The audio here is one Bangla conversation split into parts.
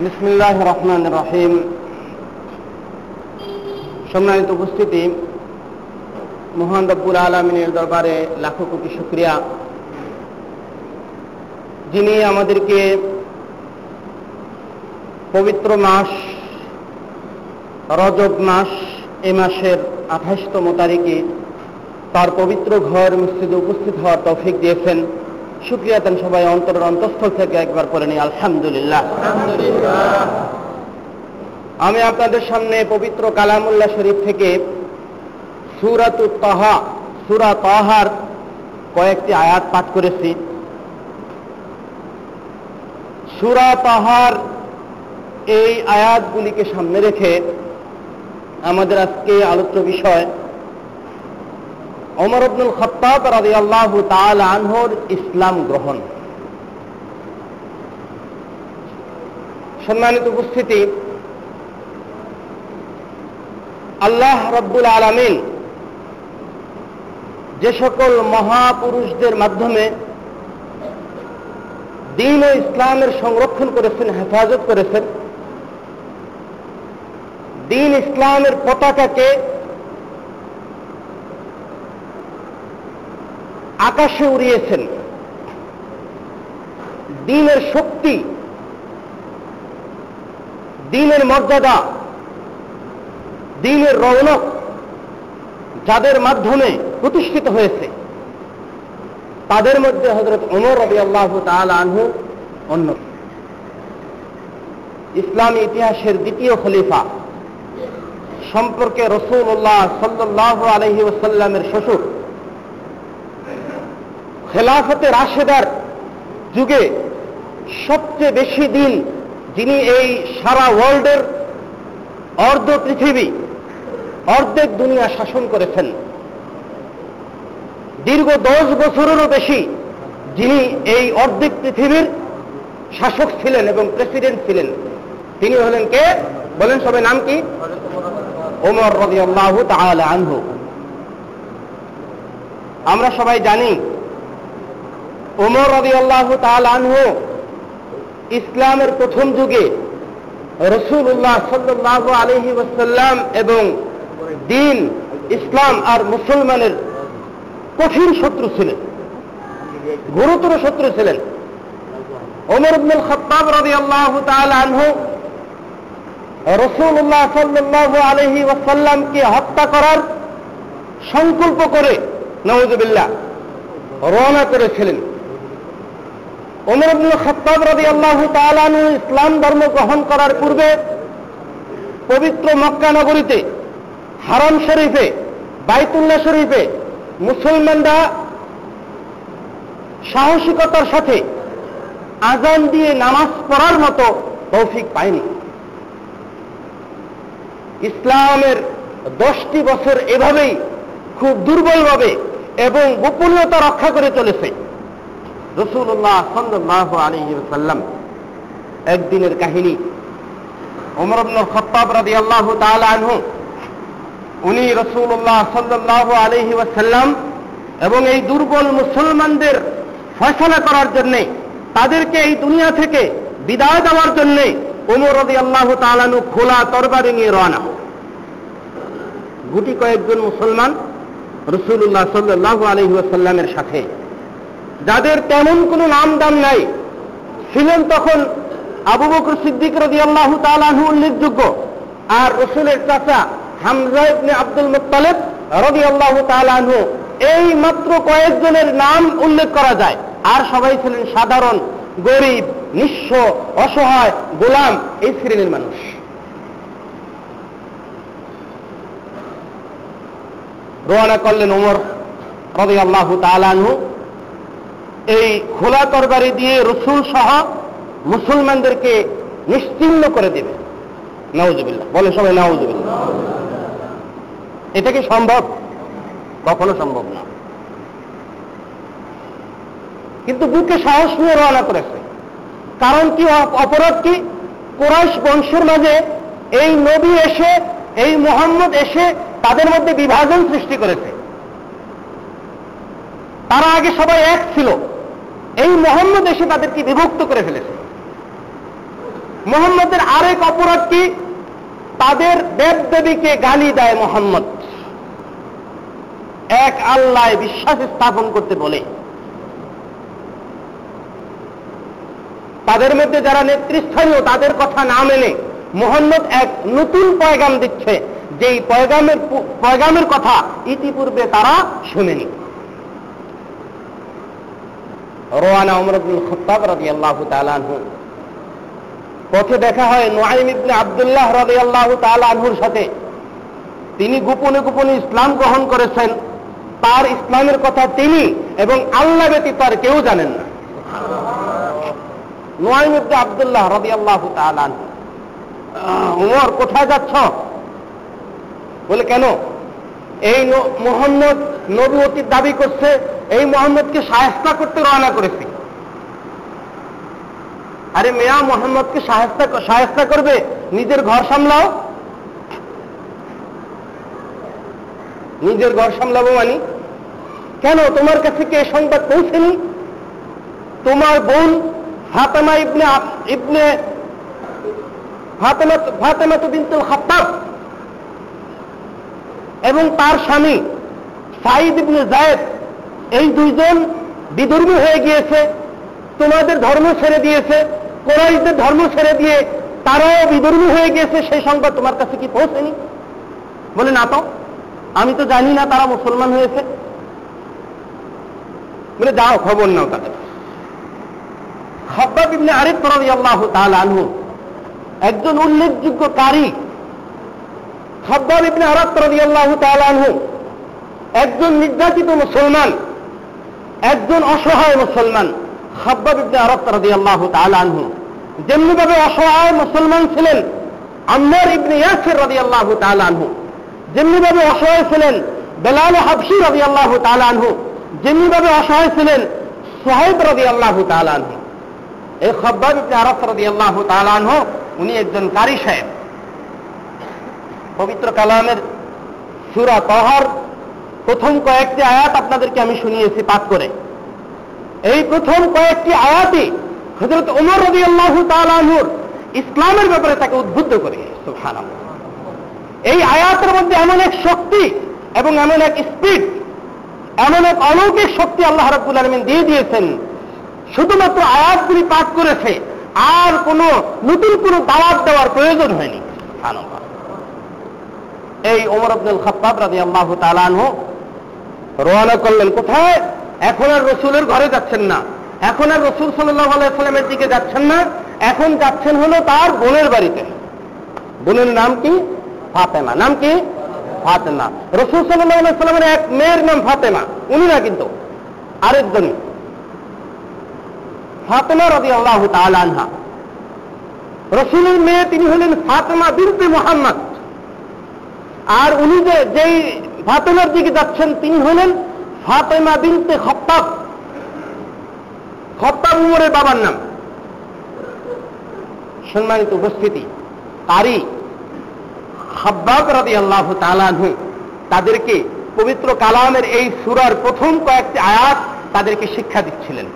বিসমিল্লাহ রহমান রহিম। সম্মানিত উপস্থিতি, মোহান রব্বুল আলমিনের দরবারে লাখো কোটি শুক্রিয়া। যিনি আমাদেরকে পবিত্র মাস, রজব মাস, এ মাসের আঠাশতম তারিখে তার পবিত্র ঘর মসজিদে উপস্থিত হওয়ার তৌফিক দিয়েছেন। শুক্রিয়া দেন সবাই, অন্তরের অন্তঃস্থল থেকে একবার করে নিই, আলহামদুলিল্লাহ। আমি আপনাদের সামনে পবিত্র কালামুল্লাহ শরীফ থেকে সুরাত তাহা, সুরা তাহার কয়েকটি আয়াত পাঠ করেছি। সুরা তাহার এই আয়াতগুলিকে সামনে রেখে আমাদের আজকে আলোচ্য বিষয় অমর আব্দুল খত্তাব রাজি আল্লাহ আনহর ইসলাম গ্রহণ। সম্মানিত উপস্থিতি, আল্লাহ রব্বুল আলমিন যে সকল মহাপুরুষদের মাধ্যমে দিন ও ইসলামের সংরক্ষণ করেছেন, হেফাজত করেছেন, দিন ইসলামের পতাকাকে আকাশে উড়িয়েছেন। দিনের শক্তি, দিনের মর্যাদা, দিনের রৌনক যাদের মাধ্যমে প্রতিষ্ঠিত হয়েছে। তাদের মধ্যে হজরত অমর রবি আল্লাহ আনহু অন্য। ইসলামী ইতিহাসের দ্বিতীয় খলিফা। সম্পর্কে রসুল্লাহ সাল্লাহ আলহি ওসাল্লামের শ্বশুর। খেলাফতে রাশেদার যুগে সবচেয়ে বেশি দিন যিনি এই সারা ওয়ার্ল্ডের অর্ধ পৃথিবী, অর্ধেক দুনিয়া শাসন করেছেন। দীর্ঘ দশ বছরেরও বেশি যিনি এই অর্ধেক পৃথিবীর শাসক ছিলেন এবং প্রেসিডেন্ট ছিলেন। তিনি হলেন কে? বলেন সবাই নাম কি? ওমর রবি আল্লাহ আনহু। আমরা সবাই জানি ওমর রবি আল্লাহ আনহু ইসলামের প্রথম যুগে রসুল্লাহ সাল্লাহ আলহি ওসাল্লাম এবং দিন ইসলাম আর মুসলমানের কঠিন শত্রু ছিলেন, গুরুতর শত্রু ছিলেন। ওমর আব্দুল খত্তাব রবি আল্লাহ আনহু রসুল্লাহ সাল্লাহ আলহি ওসাল্লামকে হত্যা করার সংকল্প করে নওয়াজবিল্লাহ রওনা করেছিলেন। ওমর খত্তাব রবি আল্লাহ তালানু ইসলাম ধর্ম গ্রহণ করার পূর্বে পবিত্র মক্কা নগরীতে, হারম শরীফে, বাইতুল্লাহ শরীফে মুসলমানরা সাহসিকতার সাথে আজান দিয়ে নামাজ পড়ার মতো তৌফিক পায়নি। ইসলামের দশটি বছর এভাবেই খুব দুর্বলভাবে এবং গোপনীয়তা রক্ষা করে চলেছে। রসুল্লাহ সাল্লাহ আলী সাল্লাম একদিনের কাহিনী। ওমর আব্দুল খত্তাব রাদি আল্লাহ আনহু, উনি রসুল্লাহ সাল্লাহ আলহি ওয়াসাল্লাম এবং এই দুর্বল মুসলমানদের ফয়সলা করার জন্যে, তাদেরকে এই দুনিয়া থেকে বিদায় দেওয়ার জন্যে ওমর রদি আল্লাহ তালানু খোলা তরবারি নিয়ে রওনা গুটি কয়েকজন মুসলমান রসুল্লাহ সাল্লাহ আলহি সাথে যাদের তেমন কোনো নাম দাম নাই, ছিলেন তখন আবু বকর সিদ্দিক রদি আল্লাহ তালাহু উল্লেখযোগ্য। আর রসুলের চাচা হামজা আব্দুল মুতালেব রদি আল্লাহ তালাহু এই মাত্র কয়েকজনের নাম উল্লেখ করা যায়। আর সবাই ছিলেন সাধারণ, গরিব, নিঃস্ব, অসহায়, গোলাম এই শ্রেণির মানুষ। রোয়ানা করলেন ওমর রবি আল্লাহ তালানহু এই খোলা তরবারি দিয়ে রসুল সহ মুসলমানদেরকে নিশ্চিন্ন করে দেবে। নাউজুবিল্লাহ। বলে সবাই নাউজুবিল্লাহ। এটা কি সম্ভব? কখনো সম্ভব না। কিন্তু বুকে সাহস নিয়ে রওনা করেছে। কারণ কি অপরাধ কি? কোরাইশ বংশের মাঝে এই নবী এসে, এই মোহাম্মদ এসে তাদের মধ্যে বিভাজন সৃষ্টি করেছে। তারা আগে সবাই এক ছিল। এই মোহাম্মদ এসে তাদেরকে বিভক্ত করে ফেলেছে। মোহাম্মদের আরেক অপরাধ কি? তাদের দেব দেবীকে গালি দেয় মোহাম্মদ। এক আল্লাহ বিশ্বাস স্থাপন করতে বলে। তাদের মধ্যে যারা নেতৃস্থানীয়, তাদের কথা না মেনে মোহাম্মদ এক নতুন পয়গাম দিচ্ছে, যেই পয়গামের পয়গামের কথা ইতিপূর্বে তারা শুনেনি। রোয়ানা উমর আব্দুল খত্তাব আল্লাহ তালানহু পথে দেখা হয় নোয়াইম ইবনে আবদুল্লাহ রাজি আল্লাহ তালানহুর সাথে। তিনি গোপনে গোপনে ইসলাম গ্রহণ করেছেন। তার ইসলামের কথা তিনি এবং আল্লাহ ব্যতীত আর কেউ জানেন না। নোয়াইম ইবনে আবদুল্লাহ রাজি আল্লাহ তালানহু উমর, কোথায় যাচ্ছ? বলে, কেন? এই মোহাম্মদ নবুয়তির দাবি করছে, এই মোহাম্মদকে সাহেস্তা করতে রওনা করেছি। আরে মেয়া, মোহাম্মদকে সাহেস্তা সাহেস্তা করবে? নিজের ঘর সামলাও। নিজের ঘর সামলাবো মানি? কেন তোমার কাছে কি সংবাদ পৌঁছেনি? তোমার বোন ফাতেমা ইবনে ইবনে ফাতেমা ফাতেমা তো বিনতুল খাত্তাব এবং তার স্বামী সাইদ ইবনে জায়েদ এই দুইজন বিধর্মী হয়ে গিয়েছে। তোমাদের ধর্ম ছেড়ে দিয়েছে। কোরাইশদের ধর্ম ছেড়ে দিয়ে তারাও বিধর্মী হয়ে গিয়েছে। সেই সংবাদ তোমার কাছে কি পৌঁছেনি? বলে, না তো, আমি তো জানি না তারা মুসলমান হয়েছে। বলে, যাও, খবর নাও তাদের। খব্বাব ইবনে আরিফ রাদিয়াল্লাহু তাআলা আনহু একজন উল্লেখযোগ্য কারী খব্বাব ইবনে আরাত রাদিয়াল্লাহু তাআলা একজন নির্যাতিত মুসলমান, একজন অসহায় মুসলমান, খব্বাব ইবনে আরাত রাদিয়াল্লাহু তাআলা আনহু, যেমনিভাবে অসহায় মুসলমান ছিলেন, আম্মার ইবনে ইয়াসির রাদিয়াল্লাহু তাআলা আনহু, যেমনিভাবে অসহায় ছিলেন বেলাল হাবশি রাদিয়াল্লাহু তাআলা আনহু, যেমনিভাবে অসহায় ছিলেন সোহেব রাদিয়াল্লাহু তাআলা আনহু। এই খব্বাব ইবনে আরাত রাদিয়াল্লাহু তাআলা উনি একজন কারি সাহেব। পবিত্র কালামের সুরা তহার প্রথম কয়েকটি আয়াত আপনাদেরকে আমি শুনিয়েছি পাঠ করে। এই প্রথম কয়েকটি আয়াতই হজরত উমর রবি আল্লাহ তালুর ইসলামের ব্যাপারে তাকে উদ্বুদ্ধ করে এই আয়াতের মধ্যে এমন এক শক্তি এবং এমন এক স্পিড এমন এক অলৌকিক শক্তি আল্লাহ রাব্বুল আলমিন দিয়ে দিয়েছেন। শুধুমাত্র আয়াতগুলি পাঠ করেছে, আর কোন নতুন কোন দাওয়াত দেওয়ার প্রয়োজন হয়নি এই ওমর আব্দুল খত্তাব রাজি আল্লাহ তালানহ রওনা করলেন, কোথায়? এখন আর রসুলের ঘরে যাচ্ছেন না। এখন আর রসুল সাল্লাহ আলাইসাল্লামের দিকে যাচ্ছেন না। এখন যাচ্ছেন হলো তার বোনের বাড়িতে। বোনের নাম কি? ফাতেমা। নাম কি? ফাতেমা। রসুল সাল্লাহ আলাইসাল্লামের এক মেয়ের নাম ফাতেমা। উনি না কিন্তু, আরেকজনই। ফাতেমা রবি আল্লাহ তালানহা রসুলের মেয়ে তিনি হলেন ফাতেমা বিনতে মোহাম্মদ। আর উনি যেই ফাতেমার দিকে যাচ্ছেন, তিনি হলেন ফাতেমা বিনতে খত্তাব। খত্তাব উমরের বাবার নাম। সম্মানিত উপস্থিতি, তারই হাব্বাব রাদি আল্লাহ তালানহু তাদেরকে পবিত্র কালামের এই সুরার প্রথম কয়েকটি আয়াত তাদেরকে শিক্ষা দিচ্ছিলেন।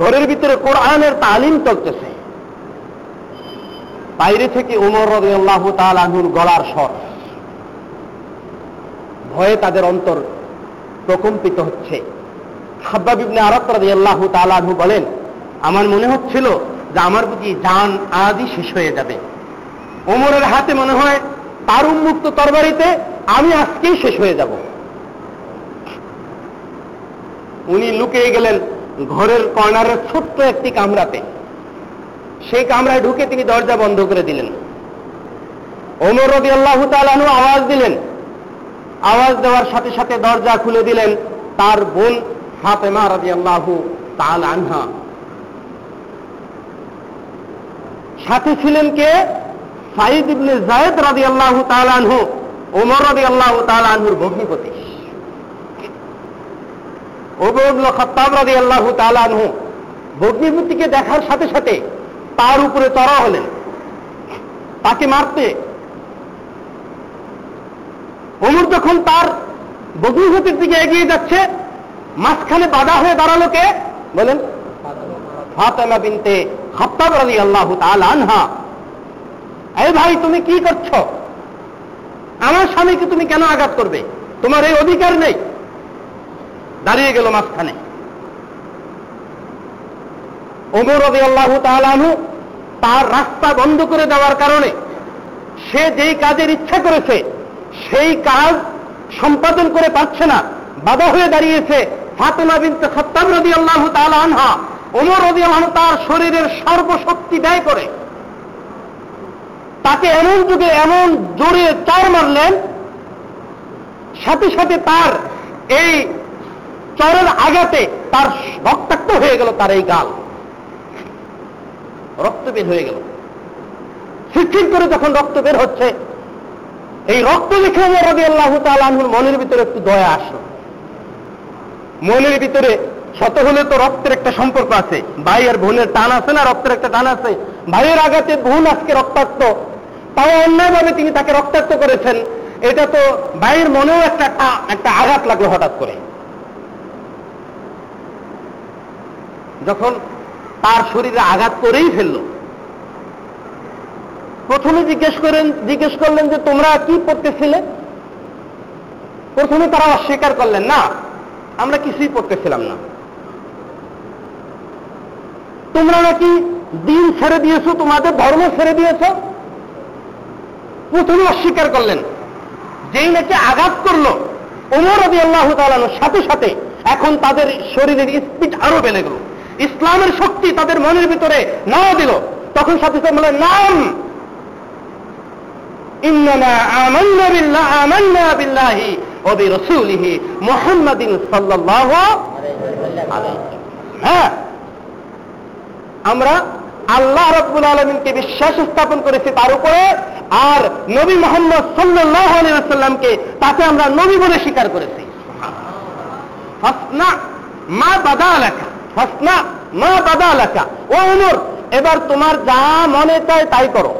ঘরের ভিতরে কোরআনের তালিম চলতেছে। বাইরে থেকে উমর রবি আল্লাহ তালাহুর গলার স্বর। ভয়ে তাদের অন্তর প্রকম্পিত হচ্ছে। হাব্বাব ইবনে আল্লাহ তালাহু বলেন, আমার মনে হচ্ছিল যে আমার বুঝি জান আজই শেষ হয়ে যাবে। ওমরের হাতে মনে হয় তার উন্মুক্ত তরবারিতে আমি আজকেই শেষ হয়ে যাব। উনি লুকিয়ে গেলেন ঘরের কর্নারের ছোট্ট একটি কামরাতে। সেই কামরায় ঢুকে তিনি দরজা বন্ধ করে দিলেন। ওমর রবি আল্লাহ তালানু আওয়াজ দিলেন আওয়াজ দেওয়ার সাথে সাথে দরজা খুলে দিলেন তার বোন ফাতেমা রবি আল্লাহ তাল আনহা। সাথে ছিলেন কে? সাইদ ইবনে জায়দ রাদি আল্লাহ তালানহু ওমর রাদি আল্লাহ তালানহুর ভগ্নিপতি। ওবরুল খত্তাব রাদি আল্লাহ তালানহু ভগ্নিপতিকে দেখার সাথে সাথে তার উপরে চড়া হলেন। তাকে মারতে অমর যখন তার বগ্নিপতির দিকে এগিয়ে যাচ্ছে, মাঝখানে বাধা হয়ে দাঁড়াল কে? বলেন, ফাতেমা বিনতে খত্তাব রাজি আল্লাহ আনহা। এই ভাই, তুমি কি করছ? আমার স্বামীকে তুমি কেন আঘাত করবে? তোমার এই অধিকার নেই। দাঁড়িয়ে গেল মাঝখানে। ওমর রবি আল্লাহ তালু তার রাস্তা বন্ধ করে দেওয়ার কারণে সে যেই কাজের ইচ্ছা করেছে সেই কাজ সম্পাদন করে পাচ্ছে না। বাধা হয়ে দাঁড়িয়েছে ফাতেমা বিনতে খত্তাব রবি আল্লাহ আনহা। ওমর রবি আল্লাহ তার শরীরের সর্বশক্তি ব্যয় করে। তাকে এমন যুগে এমন জোরে চর মারলেন, সাথে সাথে তার এই চরের আঘাতে তার রক্তাক্ত হয়ে গেল তার এই গাল। রক্ত বের হয়ে গেল। শিক্ষিত করে যখন রক্ত বের হচ্ছে এই রক্ত দেখে রবি আল্লাহ তালুর মনের ভিতরে একটু দয়া আসলো মনের ভিতরে শত হলে তো রক্তের একটা সম্পর্ক আছে। ভাই আর বোনের টান আছে না? রক্তের একটা টান আছে। ভাইয়ের আঘাতে বোন আজকে রক্তাক্ত। তাও অন্যায়ভাবে তিনি তাকে রক্তাক্ত করেছেন। এটা তো ভাইয়ের মনেও একটা একটা আঘাত লাগল হঠাৎ করে। যখন তার শরীরে আঘাত করেই ফেলল। প্রথমে জিজ্ঞেস করেন, জিজ্ঞেস করলেন যে তোমরা কি পড়তেছিলে? প্রথমে তারা অস্বীকার করলেন, না, আমরা কিছুই পড়তেছিলাম না। তোমরা নাকি দিন ছেড়ে দিয়েছ? তোমাদের ধর্ম ছেড়ে দিয়েছ? প্রথমে অস্বীকার করলেন, যেই নাকি আঘাত করল। ওমর রবি আল্লাহ তালানোর সাথে সাথে এখন তাদের শরীরের স্পিড আরও বেড়ে গেল। ইসলামের শক্তি তাদের মনের ভিতরে নাও দিল। তখন সাথে সাথে বলে নাম হ্যাঁ আমরা আল্লাহ রব্বুল আলমিনকে বিশ্বাস স্থাপন করেছি তার উপরে, আর নবী মোহাম্মদ সাল্লাহ আলিয়াল্লামকে তাকে আমরা নবী বলে স্বীকার করেছি। মা বাদা লেখা ফাসনা মা বাদা লেখা ও অনুর এবার তোমার যা মনে চায় তাই করো।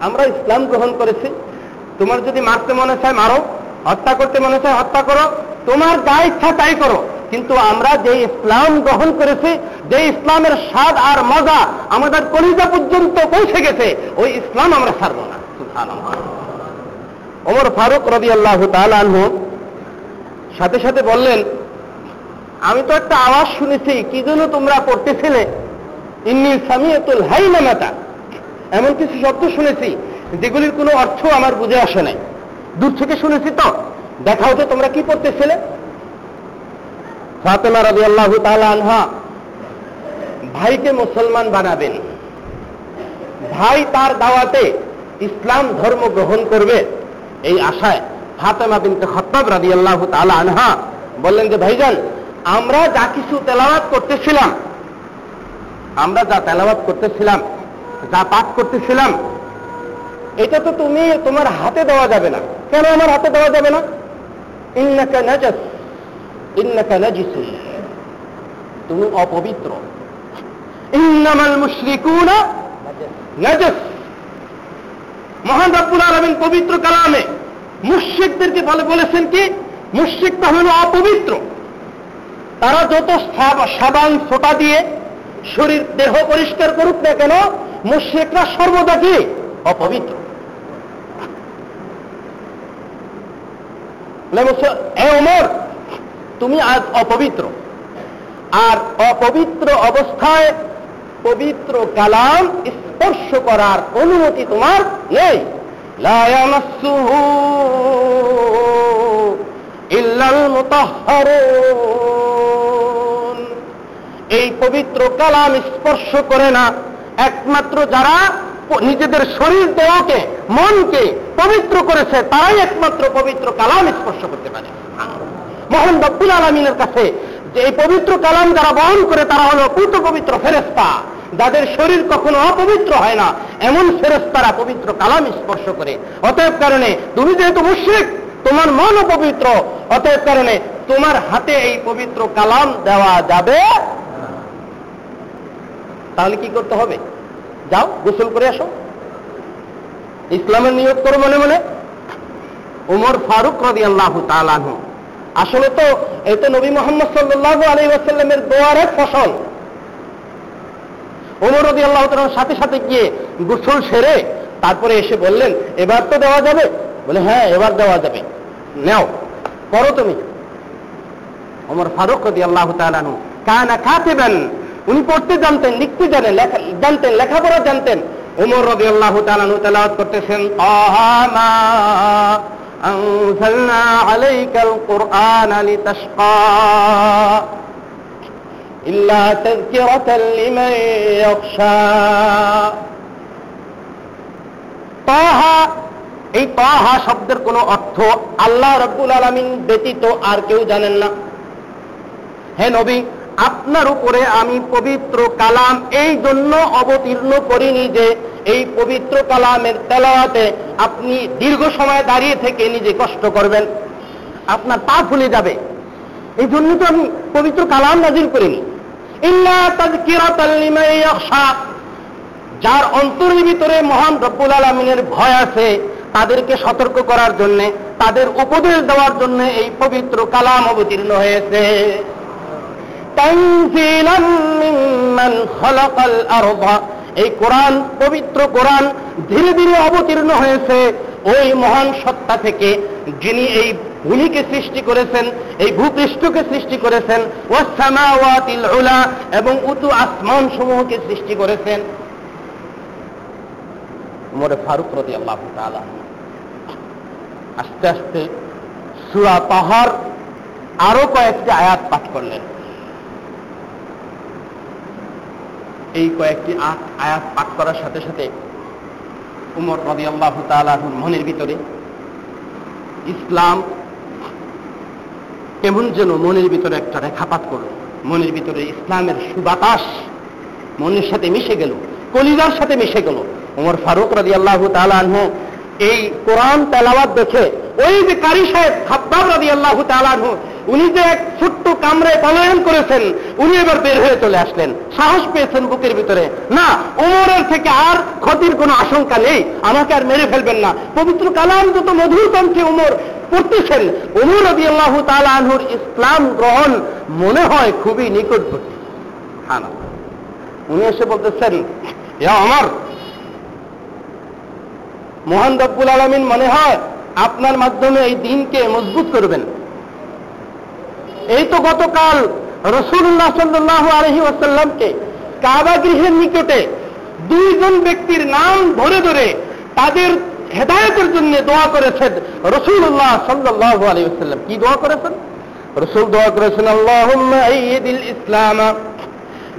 আমরা ইসলাম গ্রহণ করেছি। তোমার যদি মারতে মনে চায়, মারো। হত্যা করতে মনে চায়, হত্যা করো। তোমার যা ইচ্ছা তাই করো। কিন্তু আমরা যে ইসলাম গ্রহণ করেছি, যে ইসলামের স্বাদ আর মজা আমাদের কলিজা পর্যন্ত পৌঁছে গেছে, ওই ইসলাম আমরা ছাড়বো না। ওমর ফারুক রবি আল্লাহ আনহু সাথে সাথে বললেন, আমি তো একটা আওয়াজ শুনেছি, কি জন্য তোমরা পড়তেছিলে? ইন্নি সামিয়াতুল হাই নামাতা এমন কিছু শব্দ শুনেছি, যেগুলির কোনো অর্থ আমার বুঝে আসে নাই। দূর থেকে শুনেছি তো। দেখাও তো তোমরা কি পড়তেছিলে। ফাতেমা রবি আল্লাহ আনহা, ভাইকে মুসলমান বানাবেন। ভাই তার দাওয়াতে ইসলাম ধর্ম গ্রহণ করবে। এই আশায় ফাতেমা বিনতে খত্তাব রাজি আল্লাহ আনহা বললেন যে, ভাইজান, আমরা যা কিছু তেলাওয়াত করতেছিলাম, আমরা যা তেলাওয়াত করতেছিলাম পাঠ করতেছিলাম, এটা তো তুমি তোমার হাতে দেওয়া যাবে না। কেন আমার হাতে দেওয়া যাবে না? তুমি অপবিত্র। ইন্নামাল আলামিন পবিত্র কালামে মুশরিকদেরকে বলে, বলেছেন কি? মুশরিকটা হলো অপবিত্র। তারা যত সাবান, ফোটা দিয়ে শরীর, দেহ পরিষ্কার করুক না কেন মুশরিকরা সর্বদা কি? অপবিত্র। ওমর, তুমি আজ অপবিত্র। আর অপবিত্র অবস্থায় পবিত্র কালাম স্পর্শ করার অনুমতি তোমার নেই। এই পবিত্র কালাম স্পর্শ করে না। একমাত্র যারা নিজেদের শরীর দেহকে, মনকে পবিত্র করেছে, তারাই একমাত্র পবিত্র কালাম স্পর্শ করতে পারে। মোহন রব্বুল আলমিনের কাছে যে এই পবিত্র কালাম যারা বহন করে, তারা হলো পূত পবিত্র ফেরেস্তা যাদের শরীর কখনো অপবিত্র হয় না, এমন ফেরেস্তারা পবিত্র কালাম স্পর্শ করে। অতএব কারণে তুমি যেহেতু মুশ্রিক, তোমার মন পবিত্র অতএব কারণে তোমার হাতে এই পবিত্র কালাম দেওয়া যাবে তাহলে কি করতে হবে? যাও, গোসল করে আসো। ইসলামের নিয়োগ করো মনে মনে। উমর ফারুক রদি আল্লাহ তালাহ আসলে তো এই তো নবী মোহাম্মদ সাল্লাহ আলী আসাল্লামের দোয়ারের ফসল। ওমর রদি আল্লাহ তাআলার সাথে সাথে গিয়ে গোসল সেরে তারপরে এসে বললেন, এবার তো দেওয়া যাবে? বলে হ্যাঁ এবার দেওয়া যাবে। নেও, করো তুমি। ওমর ফারুক রদি আল্লাহ তালানু কানা কাতেবেন উনি পড়তে জানতেন লিখতে জানেন লেখা জানতেন লেখাপড়া জানতেন ওমর রদি আল্লাহ তালানু তেলাওয়াত করতেছেন আহামা أنزلنا عليك القرآن لتشقى إلا تذكرة لمن يخشى তাহা এই তাহা শব্দের কোনো অর্থ আল্লাহ রব্বুল আলমিন ব্যতীত আর কেউ জানেন না হে নবী আপনার উপরে আমি পবিত্র কালাম এই জন্য অবতীর্ণ করিনি যে এই পবিত্র কালামের তেলাওয়াতে আপনি দীর্ঘ সময় দাঁড়িয়ে থেকে নিজে কষ্ট করবেন। আপনার পা ফুলে যাবে। এই জন্য তো আমি পবিত্র কালাম নাজির করিনি। যার অন্তরের ভিতরে মহান রব্বুল আলমিনের ভয় আছে, তাদেরকে সতর্ক করার জন্য, তাদের উপদেশ দেওয়ার জন্য এই পবিত্র কালাম অবতীর্ণ হয়েছে। এই কোরআন, পবিত্র কোরআন ধীরে ধীরে অবতীর্ণ হয়েছে। ওই মহান সত্তা থেকে যিনি এই ভূমিকে সৃষ্টি করেছেন, এই ভূপৃষ্ঠকে সৃষ্টি করেছেন ওয়াসামাওয়াতিল এবং উঁচু আসমান সমূহকে সৃষ্টি করেছেন। উমরে ফারুক রদি আল্লাহ আস্তে আস্তে সুরা পাহাড় আরও কয়েকটি আয়াত পাঠ করলেন। এই কয়েকটি আয়াত পাঠ করার সাথে সাথে উমর রদি আল্লাহ তালাহুর মনের ভিতরে ইসলাম কেমন যেন মনের ভিতরে একটা রেখাপাত করল। মনের ভিতরে ইসলামের সুবাতাস মনের সাথে মিশে গেল, কলিজার সাথে মিশে গেল। উমর ফারুক রাজি আল্লাহ তালানহ এই কোরআন তেলাওয়াত দেখে ওই যে কারি সাহেব খাব্বাব রাজি আল্লাহ তালানহ উনি যে এক ছোট্ট কামরায় পলায়ন করেছেন, উনি এবার বের হয়ে চলে আসলেন। সাহস পেয়েছেন বুকের ভিতরে। না, উমরের থেকে আর ক্ষতির কোনো আশঙ্কা নেই। আমাকে আর মেরে ফেলবেন না। পবিত্র কালাম যত মধুর কণ্ঠে উমর পড়তেছেন, উমর রবি আল্লাহ তালানহুর ইসলাম গ্রহণ মনে হয় খুবই নিকটবর্তী উনি এসে বলতেছেন আমার মহান রব্বুল আলমিন মনে হয় আপনার মাধ্যমে এই দিনকে মজবুত করবেন। এই তো গতকাল রসুল্লাহ সাল্লাহ আলহি ওয়াসাল্লামকে কাবা গৃহের নিকটে দুইজন ব্যক্তির নাম ধরে ধরে তাদের হেদায়তের জন্য দোয়া করেছেন রসুল্লাহ সাল্লাহ আলহি ওয়াসাল্লাম কি দোয়া করেছেন রসুল দোয়া করেছেন আল্লাহ ইসলাম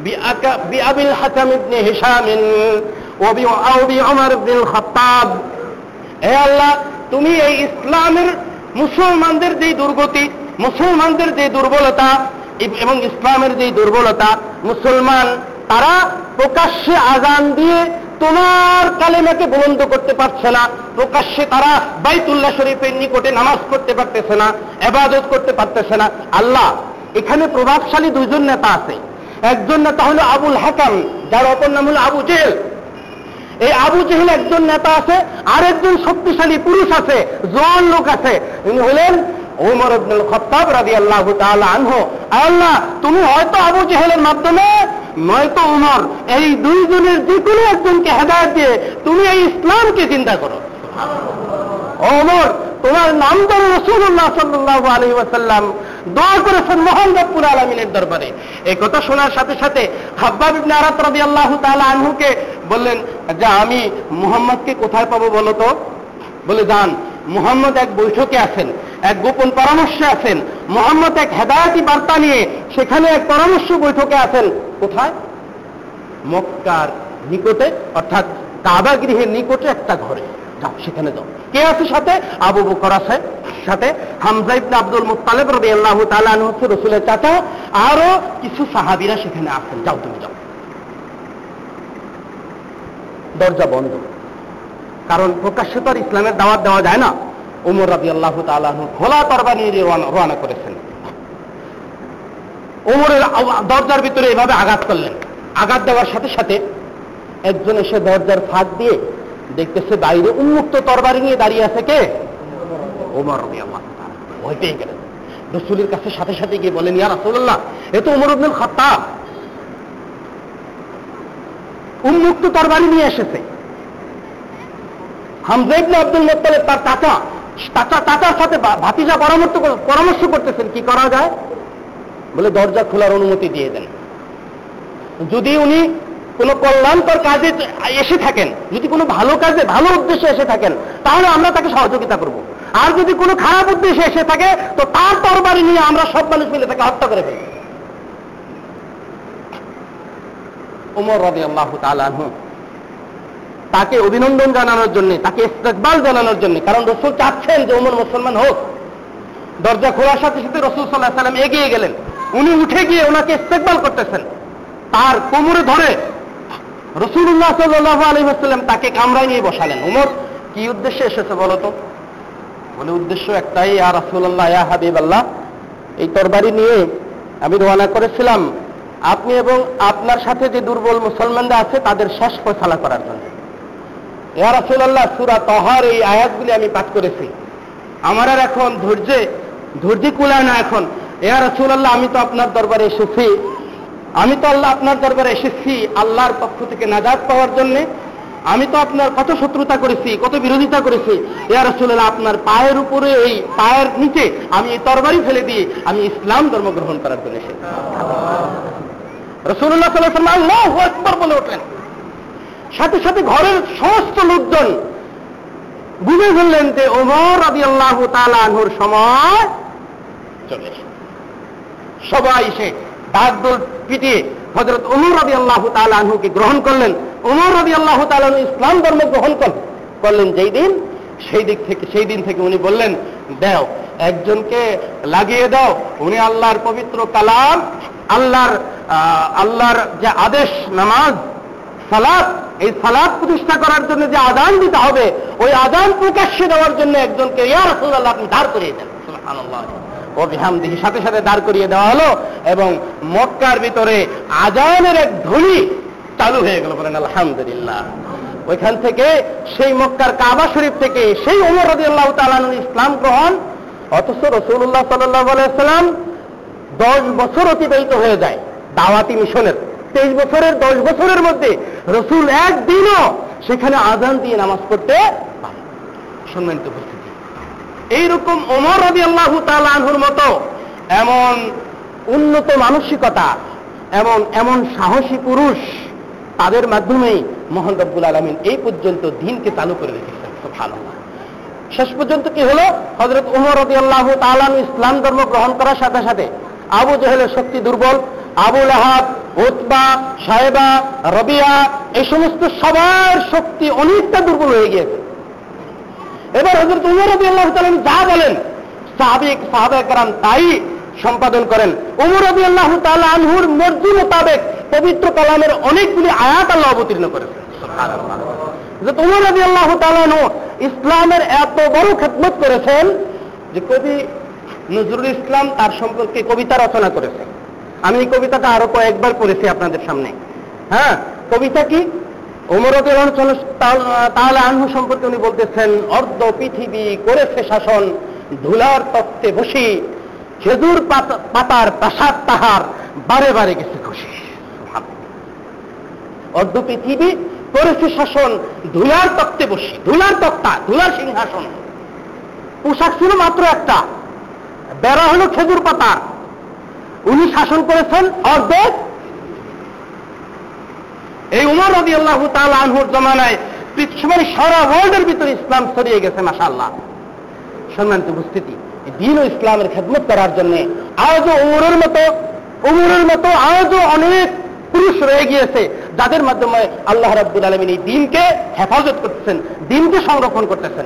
بأك- بأبي الحكم بن هشام وبي- أو بعمر بن الخطاب হে আল্লাহ তুমি এই ইসলামের মুসলমানদের যে দুর্গতি মুসলমানদের যে দুর্বলতা এবং ইসলামের যে দুর্বলতা, মুসলমান তারা প্রকাশ্যে আজান দিয়ে তোমার কালেমাকে বুলন্দ করতে পারছে না, প্রকাশ্যে তারা বাইতুল্লাহ শরীফের নিকটে নামাজ পড়তে পারতেছে না, এবাদত করতে পারতেছে না। আল্লাহ, এখানে প্রভাবশালী দুইজন নেতা আছে। একজন নেতা হলো আবুল হাকাম, যার অপর নাম হলো আবু জেহেল। এই আবু জেহেল একজন নেতা আছে আর একজন শক্তিশালী পুরুষ আছে, জোয়ান লোক আছে। হলেন ওমর আব্দুল খত্তাব রাদি আল্লাহ আনহো। আল্লাহ, তুমি হয়তো আবু জেহেলের মাধ্যমে, নয়তো উমর, এই দুইজনের যে কোনো একজনকে হেদায়ত দিয়ে তুমি এই ইসলামকে চিন্তা করো। ওমর তোমার নাম ধরে রসুল্লাহ সাল্লাহ আলী ওয়াসাল্লাম দোয়া করেছেন মোহান রব্বুল আলমিনের দরবারে। এই কথা শোনার সাথে সাথে হাব্বাব ইবনে আরাত রাদি আল্লাহ তাআলা আনহুকে বললেন যে আমি মুহাম্মদকে কোথায় পাবো বলো তো? বলে যান মুহাম্মদ এক বৈঠকে আছেন। এক গোপন পরামর্শে আছেন। মোহাম্মদ এক হেদায়তি বার্তা নিয়ে সেখানে এক পরামর্শ বৈঠকে আছেন। কোথায়? মক্কার নিকটে, অর্থাৎ কাবা গৃহের নিকটে একটা ঘরে। যাও, সেখানে যাও। কে আছে সাথে? আবু বকর আছে, সাথে হামজা আব্দুল মুত্তালিব রাদিয়াল্লাহু তাআলা আনহু হচ্ছে রাসূলের চাচা। আরও কিছু সাহাবীরা সেখানে আছেন। যাও, তুমি যাও। দরজা বন্ধ। কারণ প্রকাশ্যে তো আর ইসলামের দাওয়াত দেওয়া যায় না। উমর রাদিয়াল্লাহু তাআলা আনহু খোলা তরবা নিয়ে রওনা- করেছেন। ওমরের আও- দরজার ভিতরে এভাবে আঘাত করলেন। আঘাত দেওয়ার সাথে সাথে একজন এসে দরজার ফাঁক দিয়ে দেখতেছে বাইরে উন্মুক্ত তরবারি নিয়ে দাঁড়িয়ে আছে কে? ওমর রবি আল্লাহ পেয়ে গেলেন। রসুলের কাছে সাথে সাথে গিয়ে বলেন ইয়া রাসূলুল্লাহ, এ তো উমর ইবনুল খাত্তাব। উন্মুক্ত তরবারি নিয়ে এসেছে। হামজা আব্দুল মোত্তালেব তার চাচা চাচা চাচার সাথে ভাতিজা পরামর্শ পরামর্শ করতেছেন, কি করা যায়? বলে দরজা খোলার অনুমতি দিয়ে দেন। যদি উনি কোনো কল্যাণকর কাজে এসে থাকেন, যদি কোনো ভালো কাজে, ভালো উদ্দেশ্যে এসে থাকেন, তাহলে আমরা তাকে সহযোগিতা করব। আর যদি কোনো খারাপ উদ্দেশ্যে এসে থাকে, তো তার তরবারি নিয়ে আমরা সব মানুষ মিলে তাকে হত্যা করে ফেলি। উমর রবি আল্লাহ তালু তাকে অভিনন্দন জানানোর জন্য, তাকে ইস্তেকবাল জানানোর জন্য, কারণ রসুল চাচ্ছেন যে ওমর মুসলমান হোক। দরজা খোলার সাথে সাথে রসুল সাল্লাহ সাল্লাম এগিয়ে গেলেন। উনি উঠে গিয়ে ওনাকে ইস্তেকবাল করতেছেন। তার কোমরে ধরে রসুল্লাহ সাল্লাহ আলহিহাস্লাম তাকে কামরায় নিয়ে বসালেন। উমর, কি উদ্দেশ্যে এসেছে বলতো বলে, উদ্দেশ্য একটাই আর রসুল্লাহ ইয়া হাবিব আল্লাহ এই তরবারি নিয়ে আমি রওনা করেছিলাম। আপনি এবং আপনার সাথে যে দুর্বল মুসলমানরা আছে, তাদের শেষ ফয়সালা করার জন্য। ইয়া রাসূলুল্লাহ, সূরা তহার এই আয়াতগুলি আমি পাঠ করেছি। আমার আর এখন ধৈর্যে, ধৈর্য কুলায় না এখন। ইয়া রাসূলুল্লাহ, আমি তো আপনার দরবারে এসেছি। আমি তো আল্লাহ আপনার দরবারে এসেছি আল্লাহর পক্ষ থেকে নাজাত পাওয়ার জন্য। আমি তো আপনার কত শত্রুতা করেছি, কত বিরোধিতা করেছি। ইয়া রাসূলুল্লাহ, আপনার পায়ের উপরে, এই পায়ের নিচে আমি এই তরবারি ফেলে দিয়ে আমি ইসলাম ধর্ম গ্রহণ করার জন্য এসেছি। রসুল্লাহ সাল্লাহ আল্লাহু আকবার বলে উঠলেন সাথে সাথে ঘরের সমস্ত লোকজন বুঝে ফেললেন যে ওমর আদি আল্লাহ আনহুর সময় চলে। সবাই সে ডাকদোল পিটিয়ে হজরত ওমর রবি আল্লাহ আনহুকে গ্রহণ করলেন ওমর রবি আল্লাহ তালু ইসলাম ধর্ম গ্রহণ করলেন করলেন যেই দিন, সেই দিক থেকে, সেই দিন থেকে উনি বললেন, দেও, একজনকে লাগিয়ে দাও, উনি আল্লাহর পবিত্র কালাম, আল্লাহর আল্লাহর যে আদেশ, নামাজ সালাত, এই সালাত প্রতিষ্ঠা করার জন্য যে আদান দিতে হবে, ওই আদান প্রকাশ্যে দেওয়ার জন্য একজনকে ইয়া রাসূলুল্লাহ আপনি দাঁড় করিয়ে দেন। ও সাথে সাথে দাঁড় করিয়ে দেওয়া হলো এবং মক্কার ভিতরে আজানের এক ধ্বনি চালু হয়ে গেল বলেন, আলহামদুলিল্লাহ। ওইখান থেকে সেই মক্কার কাবা শরীফ থেকে সেই ওমর রাদিয়াল্লাহু তাআলা ইসলাম গ্রহণ, অথচ রসুল্লাহ সাল্লাহ সাল্লাম দশ বছর অতিবাহিত হয়ে যায়, দাওয়াতি মিশনের। তেইশ বছরের, দশ বছরের মধ্যে রসুল একদিনও সেখানে আজান দিয়ে নামাজ পড়তে সম্মানিত উপস্থিতি। এইরকম ওমর রবি আল্লাহ আনহুর মতো এমন উন্নত মানসিকতা এমন এমন সাহসী পুরুষ তাদের মাধ্যমেই মোহন রব্বুল আলমিন এই পর্যন্ত দিনকে চালু করে রেখেছেন ভালো শেষ পর্যন্ত কি হলো? হজরত উমর রবি আল্লাহ তালান ইসলাম ধর্ম গ্রহণ করার সাথে সাথে আবু জহেলের শক্তি দুর্বল আবুল আহাব উতবা, সাহেবা, রবিয়া, এই সমস্ত সবার শক্তি অনেকটা দুর্বল হয়ে গিয়েছে। এবার হজরত উমর রবি আল্লাহ তালান যা বলেন সাহাবিক সাহাবাহাম তাই সম্পাদন করেন। উমর রবি আল্লাহ তালা আনহুর মর্জি মোতাবেক পবিত্র কালামের অনেকগুলি আয়াত আল্লাহ অবতীর্ণ করেছেন। যে উমর রবি আল্লাহ তালানু ইসলামের এত বড় খেদমত করেছেন যে কবি নজরুল ইসলাম তার সম্পর্কে কবিতা রচনা করেছেন। আমি কবিতাটা আরও কয়েকবার পড়েছি আপনাদের সামনে। হ্যাঁ কবিতা কি? ওমর তাহলে আনহু সম্পর্কে উনি বলতেছেন, অর্ধ পৃথিবী করেছে শাসন, ধুলার তত্ত্বে বসি খেজুর পাতার প্রাসাদ তাহার বারে বারে গেছে খুশি। অর্ধ পৃথিবী করেছে শাসন, ধুলার তত্ত্বে বসি ধুলার তক্তা, ধুলার সিংহাসন। পোশাক ছিল মাত্র একটা, বেড়া হলো খেজুর পাতা উনি শাসন করেছেন অর্ধেক। এই উমর রবি আল্লাহ আনহুর জমানায় পৃথিবীর সারা ওয়ার্ল্ডের ভিতরে ইসলাম ছড়িয়ে গেছে মাসাল্লাহ সম্মানিত উপস্থিতি দিন ও ইসলামের খেদমত করার জন্য আজও উমরের মতো উমরের মতো আজও অনেক পুরুষ রয়ে গিয়েছে, যাদের মাধ্যমে আল্লাহ রাব্বুল আলমিন এই দিনকে হেফাজত করতেছেন, দিনকে সংরক্ষণ করতেছেন।